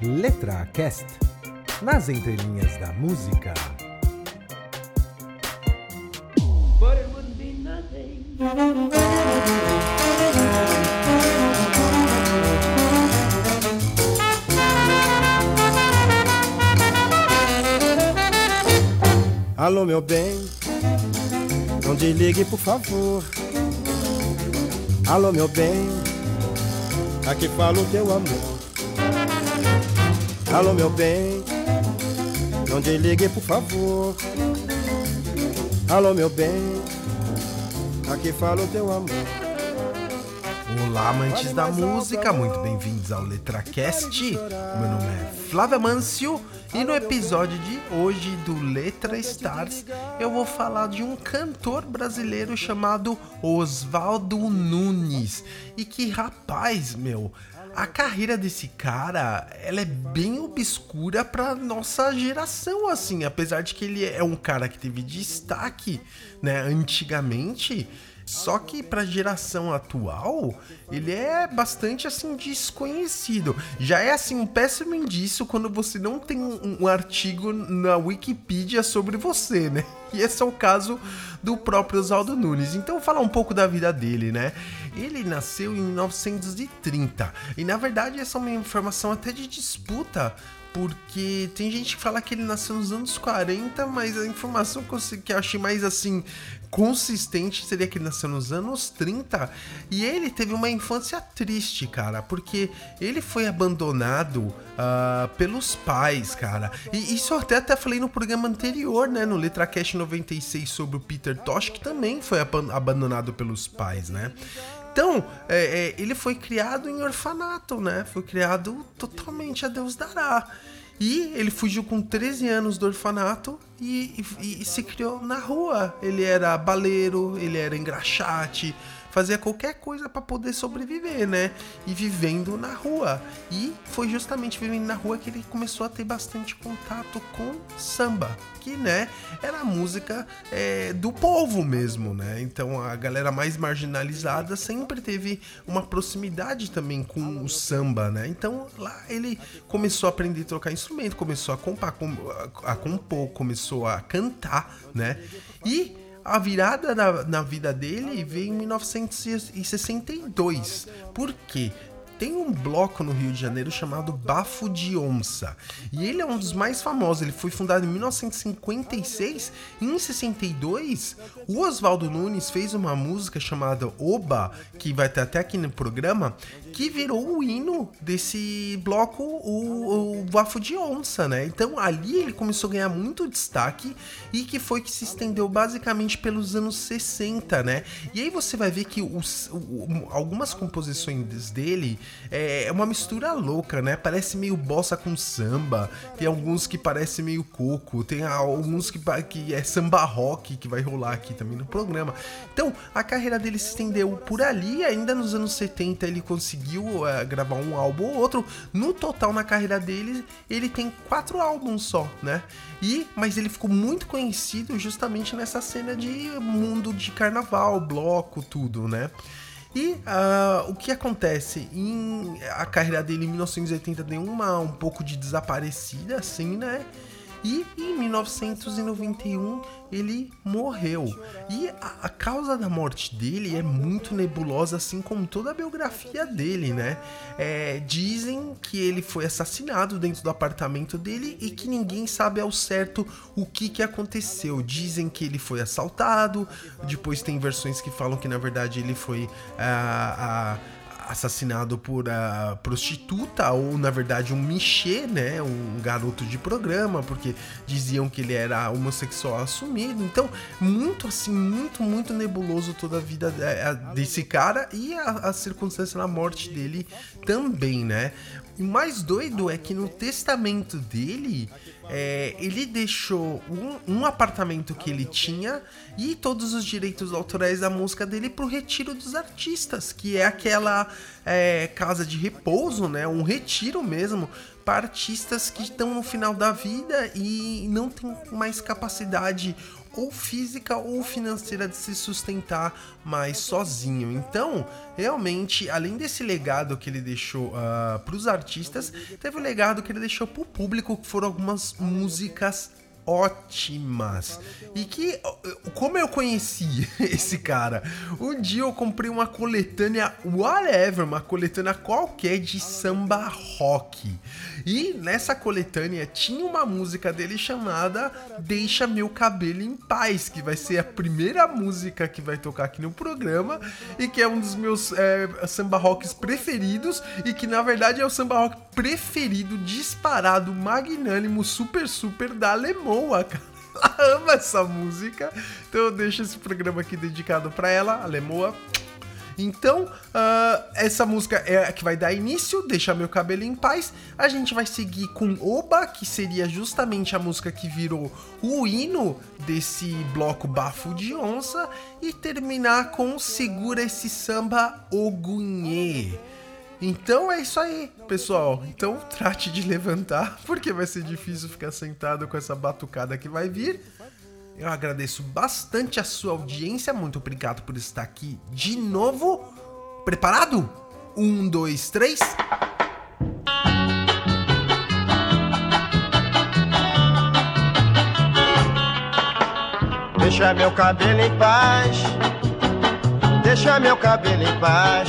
Letra Cast nas entrelinhas da música. Alô, meu bem, não desligue, por favor. Alô, meu bem, aqui fala o teu amor. Alô, meu bem, não desligue, por favor. Alô, meu bem, aqui fala o teu amor. Olá, amantes da música, muito bem-vindos ao LetraCast. Meu nome é Flávia Mancio e no episódio de hoje do Letra Stars eu vou falar de um cantor brasileiro chamado Oswaldo Nunes. E que rapaz, meu, a carreira desse cara, ela é bem obscura pra nossa geração, assim, apesar de que ele é um cara que teve destaque, né, antigamente. Só que pra geração atual, ele é bastante assim desconhecido. Já é assim um péssimo indício quando você não tem um, um artigo na Wikipedia sobre você, né? E esse é o caso do próprio Oswaldo Nunes. Então, falar um pouco da vida dele, né? Ele nasceu em 1930. E na verdade, essa é uma informação até de disputa porque tem gente que fala que ele nasceu nos anos 40, mas a informação que eu, achei mais assim consistente seria que ele nasceu nos anos 30 e ele teve uma infância triste, cara, porque ele foi abandonado uh, pelos pais, cara. E isso eu até, até falei no programa anterior, né, no LetraCast 96 sobre o Peter Tosh, que também foi abandonado pelos pais, né? Então, é, é, ele foi criado em orfanato, né? Foi criado totalmente a Deus dará. E ele fugiu com 13 anos do orfanato e, e, e se criou na rua. Ele era baleiro, ele era engraxate, fazia qualquer coisa para poder sobreviver, né? E vivendo na rua. E foi justamente vivendo na rua que ele começou a ter bastante contato com samba, que, né, era a música é, do povo mesmo, né? Então a galera mais marginalizada sempre teve uma proximidade também com o samba, né? Então lá ele começou a aprender a trocar instrumento, começou a compor, a compor começou a cantar, né? E a virada na, na vida dele veio em 1962. Por quê? Tem um bloco no Rio de Janeiro chamado Bafo de Onça. E ele é um dos mais famosos. Ele foi fundado em 1956. E em 62, o Oswaldo Nunes fez uma música chamada Oba, que vai ter até aqui no programa, que virou o hino desse bloco, o, o Bafo de Onça, né? Então ali ele começou a ganhar muito destaque e que foi que se estendeu basicamente pelos anos 60, né? E aí você vai ver que os, algumas composições dele é uma mistura louca, né? Parece meio bossa com samba. Tem alguns que parece meio coco. Tem alguns que, que é samba rock que vai rolar aqui também no programa. Então, a carreira dele se estendeu por ali. Ainda nos anos 70 ele conseguiu uh, gravar um álbum ou outro. No total, na carreira dele, ele tem quatro álbuns só, né? E, mas ele ficou muito conhecido justamente nessa cena de mundo de carnaval, bloco, tudo, né? E uh, o que acontece? Em, a carreira dele em 1980 deu uma um pouco de desaparecida, assim, né? E em 1991 ele morreu. E a, a, causa da morte dele é muito nebulosa, assim como toda a biografia dele, né? É, dizem que ele foi assassinado dentro do apartamento dele e que ninguém sabe ao certo o que, que aconteceu. Dizem que ele foi assaltado, depois tem versões que falam que na verdade ele foi a. Uh, uh, assassinado por a prostituta, ou na verdade um michê, né? Um garoto de programa, porque diziam que ele era homossexual assumido. Então, muito assim, muito, muito nebuloso toda a vida é, desse cara e a, a circunstância da morte dele também, né? E mais doido é que no testamento dele, é, ele deixou um, um, apartamento que ele tinha e todos os direitos autorais da música dele pro Retiro dos Artistas, que é aquela é, casa de repouso, né? Um retiro mesmo para artistas que estão no final da vida e não tem mais capacidade ou física ou financeira de se sustentar mais sozinho. Então, realmente, além desse legado que ele deixou uh, para os artistas, teve o legado que ele deixou para o público, que foram algumas músicas ótimas. E que, como eu conheci esse cara? Um dia eu comprei uma coletânea, whatever, uma coletânea qualquer de samba rock. E nessa coletânea tinha uma música dele chamada Deixa Meu Cabelo em Paz, que vai ser a primeira música que vai tocar aqui no programa e que é um dos meus é, samba rocks preferidos e que na verdade é o samba rock preferido, disparado, magnânimo, super, super da Alemoa, cara. Ela ama essa música, então eu deixo esse programa aqui dedicado para ela, Alemoa. Então, uh, essa música é a que vai dar início, Deixa Meu Cabelo em Paz. A gente vai seguir com Oba, que seria justamente a música que virou o hino desse bloco Bafo de Onça. E terminar com Segura Esse Samba Ogunhê. Então é isso aí, pessoal. Então trate de levantar, porque vai ser difícil ficar sentado com essa batucada que vai vir. Eu agradeço bastante a sua audiência. Muito obrigado por estar aqui de novo. Preparado? Um, dois, três. Deixa meu cabelo em paz. Deixa meu cabelo em paz.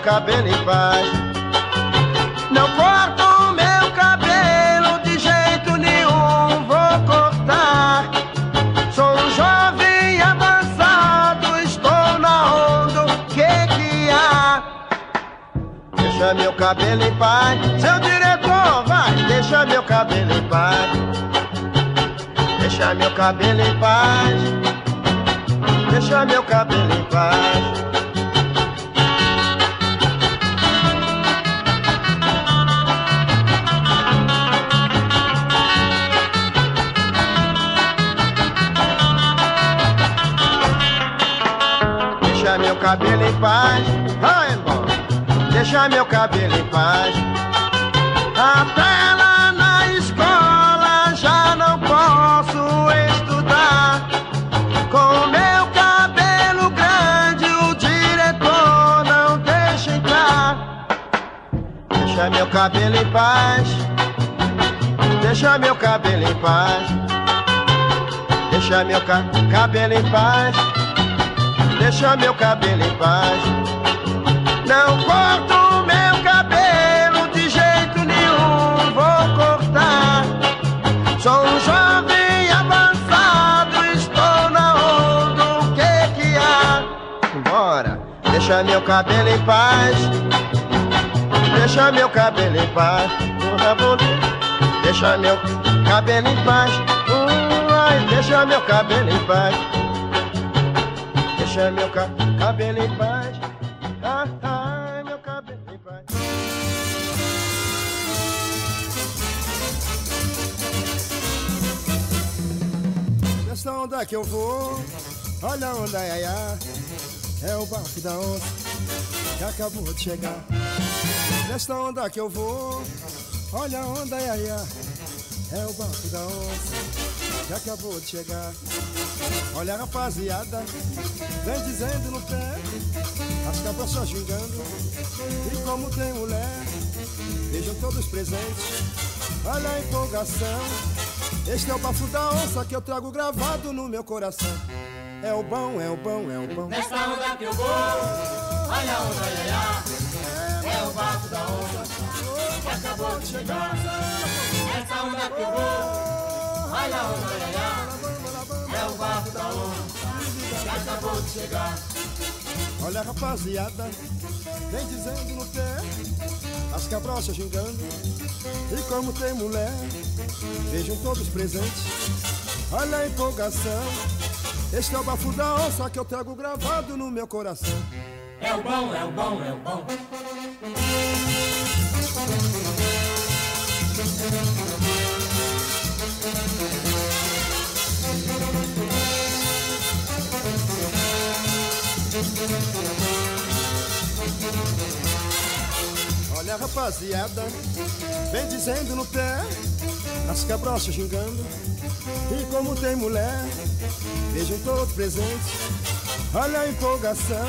cabelo em paz. Não corto deixa meu cabelo em paz. Seu diretor, vai, deixa meu cabelo em paz. Deixa meu cabelo em paz. Deixa meu cabelo em paz. Deixa meu cabelo em paz. Vai, irmão deixa meu cabelo em paz. Até lá na escola já não posso estudar. Com meu cabelo grande o diretor não deixa entrar. Deixa meu cabelo em paz. Deixa meu cabelo em paz. Deixa meu ca cabelo em paz. Deixa meu cabelo em paz. Não corto meu cabelo de jeito nenhum, vou cortar. Sou um jovem avançado, estou na onda, o que que há? Bora, deixa meu cabelo em paz. Deixa meu cabelo em paz. Deixa meu cabelo em paz. Ai, deixa meu cabelo em paz. Deixa meu ca cabelo em paz. Ah, ah. Nessa onda que eu vou, olha a onda, ia, ia, é o barco da onça que acabou de chegar. Nesta onda que eu vou, olha a onda, ia, ia, é o barco da onça que acabou de chegar. Olha a rapaziada, vem dizendo no pé, as cabras só gingando, e como tem mulher, vejam todos presentes, olha a empolgação. Este é o bafo da onça que eu trago gravado no meu coração. É o bom, é o bom, é o bom. Nesta onda que eu vou, olha a onda, ia, ia. É o bafo da onça que acabou de chegar. Nesta onda que eu vou, É o bafo da onça que acabou de chegar. Olha rapaziada, vem dizendo no pé, as cabrochas gingando. E como tem mulher, vejam todos presentes. Olha a empolgação, este é o bafo da onça que eu trago gravado no meu coração. É o bom, é o bom, é o bom. Olha rapaziada, vem dizendo no pé, as cabrochas gingando. E como tem mulher, vejam todos presentes. Olha a empolgação,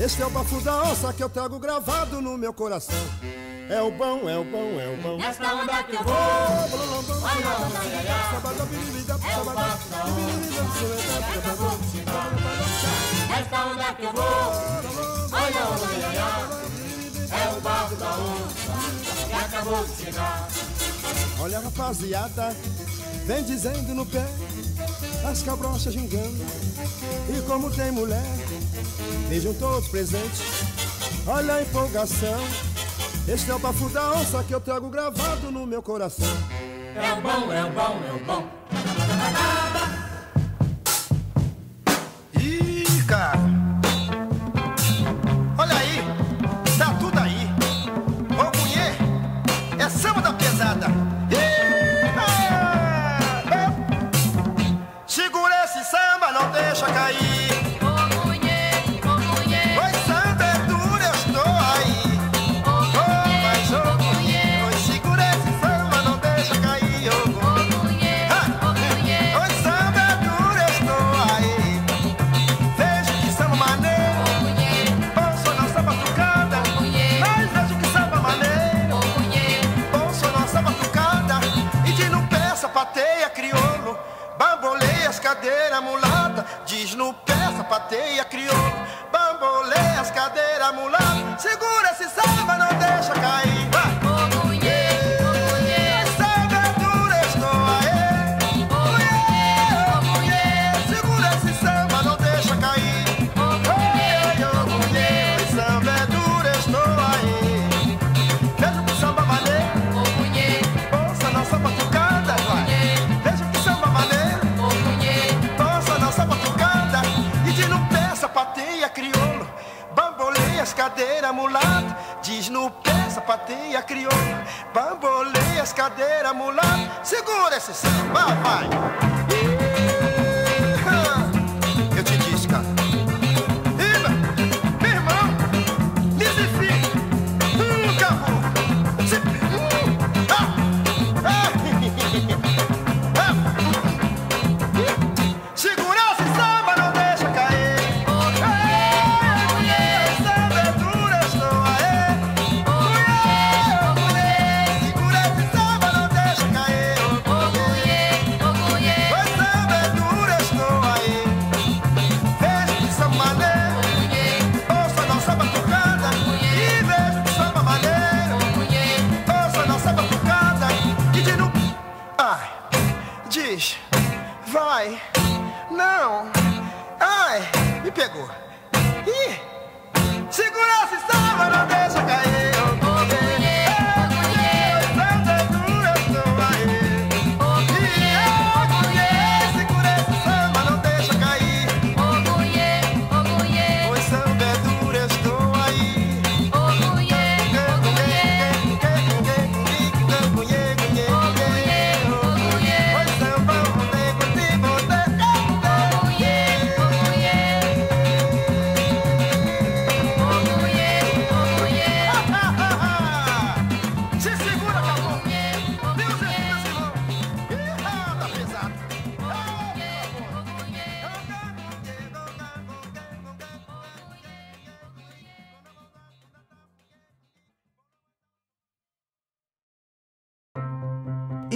este é o bafo da onça que eu trago gravado no meu coração. É o bom, é o bom, é o bom. Nesta onda que eu vou, olha, olha, olha, é o bafo da chegar. Nesta onda que eu vou, olha, olha, é o bafo da onça que acabou de chegar. Olha rapaziada, vem dizendo no pé, as cabrochas gingando. E como tem mulher, vejam todos presentes. Olha a empolgação, este é o bafo da onça que eu trago gravado no meu coração. É o bom, é o bom, é o bom. Ih, cara! Olha aí, tá tudo aí. Ô mulher, é samba da pesada.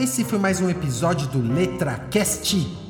Esse foi mais um episódio do Letra Cast.